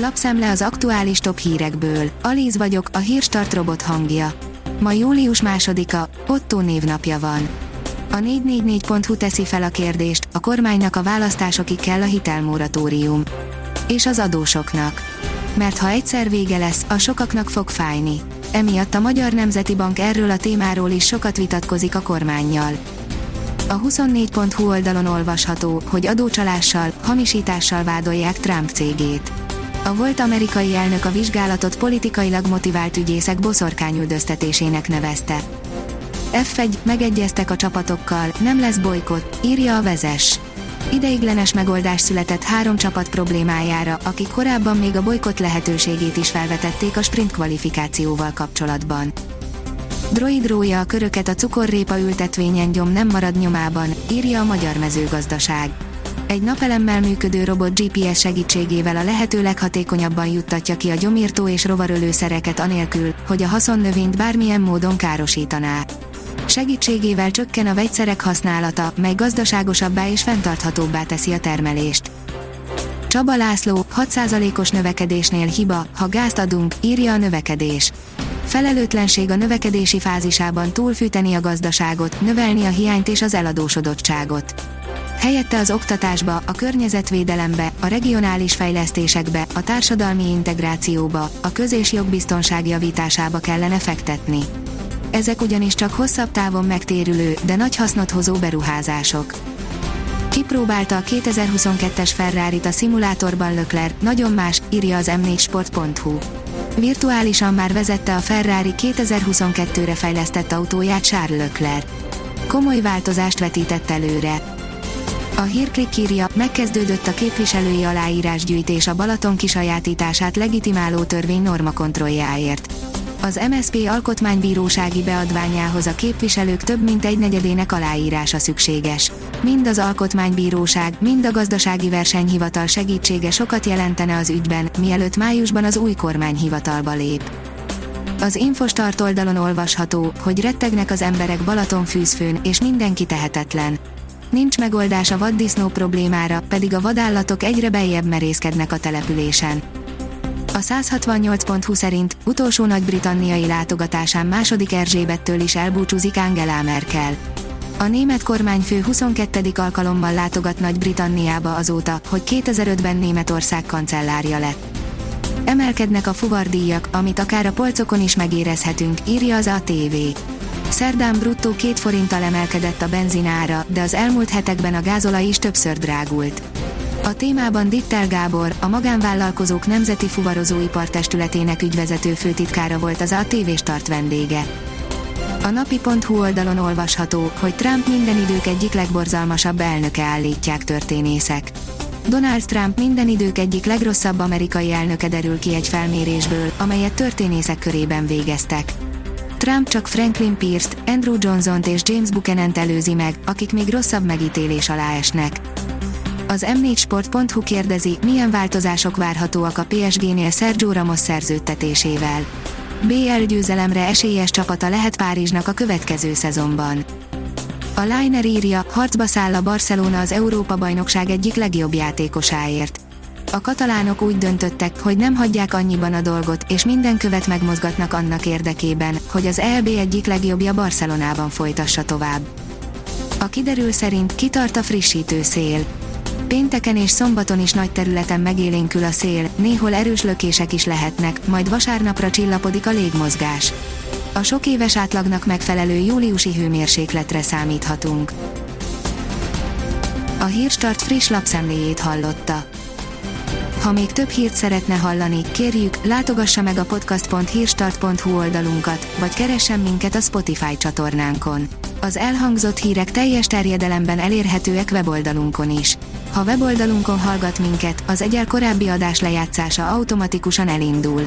Lapszemle az aktuális top hírekből. Alíz vagyok, a hírstart robot hangja. Ma július másodika, Otto névnapja van. A 444.hu teszi fel a kérdést, a kormánynak a választásokig kell a hitelmoratórium. És az adósoknak. Mert ha egyszer vége lesz, a sokaknak fog fájni. Emiatt a Magyar Nemzeti Bank erről a témáról is sokat vitatkozik a kormányjal. A 24.hu oldalon olvasható, hogy adócsalással, hamisítással vádolják Trump cégét. A volt amerikai elnök a vizsgálatot politikailag motivált ügyészek boszorkányüldöztetésének nevezte. F1, megegyeztek a csapatokkal, nem lesz bolykott, írja a vezes. Ideiglenes megoldás született három csapat problémájára, akik korábban még a bolykott lehetőségét is felvetették a sprint kvalifikációval kapcsolatban. Droid rója a köröket a cukorrépa ültetvényen gyom nem marad nyomában, írja a Magyar Mezőgazdaság. Egy napelemmel működő robot GPS segítségével a lehető leghatékonyabban juttatja ki a gyomírtó és rovarölőszereket anélkül, hogy a haszonnövényt bármilyen módon károsítaná. Segítségével csökken a vegyszerek használata, mely gazdaságosabbá és fenntarthatóbbá teszi a termelést. Csaba László, 6%-os növekedésnél hiba, ha gázt adunk, írja a növekedés. Felelőtlenség a növekedési fázisában túlfűteni a gazdaságot, növelni a hiányt és az eladósodottságot. Helyette az oktatásba, a környezetvédelembe, a regionális fejlesztésekbe, a társadalmi integrációba, a köz- és jogbiztonság javításába kellene fektetni. Ezek ugyanis csak hosszabb távon megtérülő, de nagy hasznot hozó beruházások. Kipróbálta a 2022-es Ferrari-t a szimulátorban Lökler, nagyon más, írja az m4sport.hu. Virtuálisan már vezette a Ferrari 2022-re fejlesztett autóját Charles Leclerc. Komoly változást vetített előre. A hírklik írja, megkezdődött a képviselői aláírásgyűjtés a Balaton kisajátítását legitimáló törvény normakontrolljáért. Az MSP alkotmánybírósági beadványához a képviselők több mint egy negyedének aláírása szükséges. Mind az alkotmánybíróság, mind a gazdasági versenyhivatal segítsége sokat jelentene az ügyben, mielőtt májusban az új kormány hivatalba lép. Az Infostart oldalon olvasható, hogy rettegnek az emberek Balaton fűzfőn, és mindenki tehetetlen. Nincs megoldás a vaddisznó problémára, pedig a vadállatok egyre beljebb merészkednek a településen. A 168.20 szerint utolsó nagy-britanniai látogatásán második Erzsébettől is elbúcsúzik Angela Merkel. A német kormányfő 22. alkalommal látogat Nagy-Britanniába azóta, hogy 2005-ben Németország kancellárja lett. Emelkednek a fuvardíjak, amit akár a polcokon is megérezhetünk, írja az ATV. Szerdán bruttó két forinttal emelkedett a benzinára, de az elmúlt hetekben a gázolaj is többször drágult. A témában Dittel Gábor, a Magánvállalkozók Nemzeti Fuvarozóipartestületének ügyvezető főtitkára volt az ATV start vendége. A napi.hu oldalon olvasható, hogy Trump minden idők egyik legborzalmasabb elnöke állítják történészek. Donald Trump minden idők egyik legrosszabb amerikai elnöke derül ki egy felmérésből, amelyet történészek körében végeztek. Trump csak Franklin Pierce-t, Andrew Johnson-t és James Buchanan-t előzi meg, akik még rosszabb megítélés alá esnek. Az m4sport.hu kérdezi, milyen változások várhatóak a PSG-nél Sergio Ramos szerződtetésével. BL győzelemre esélyes csapata lehet Párizsnak a következő szezonban. A Liner írja, harcba száll a Barcelona az Európa-bajnokság egyik legjobb játékosáért. A katalánok úgy döntöttek, hogy nem hagyják annyiban a dolgot, és minden követ megmozgatnak annak érdekében, hogy az EB egyik legjobbja Barcelonában folytassa tovább. A kiderül szerint kitart a frissítő szél. Pénteken és szombaton is nagy területen megélénkül a szél, néhol erős lökések is lehetnek, majd vasárnapra csillapodik a légmozgás. A sok éves átlagnak megfelelő júliusi hőmérsékletre számíthatunk. A Hírstart friss lapszemléjét hallotta. Ha még több hírt szeretne hallani, kérjük, látogassa meg a podcast.hírstart.hu oldalunkat, vagy keressen minket a Spotify csatornánkon. Az elhangzott hírek teljes terjedelemben elérhetőek weboldalunkon is. Ha weboldalunkon hallgat minket, az egyel korábbi adás lejátszása automatikusan elindul.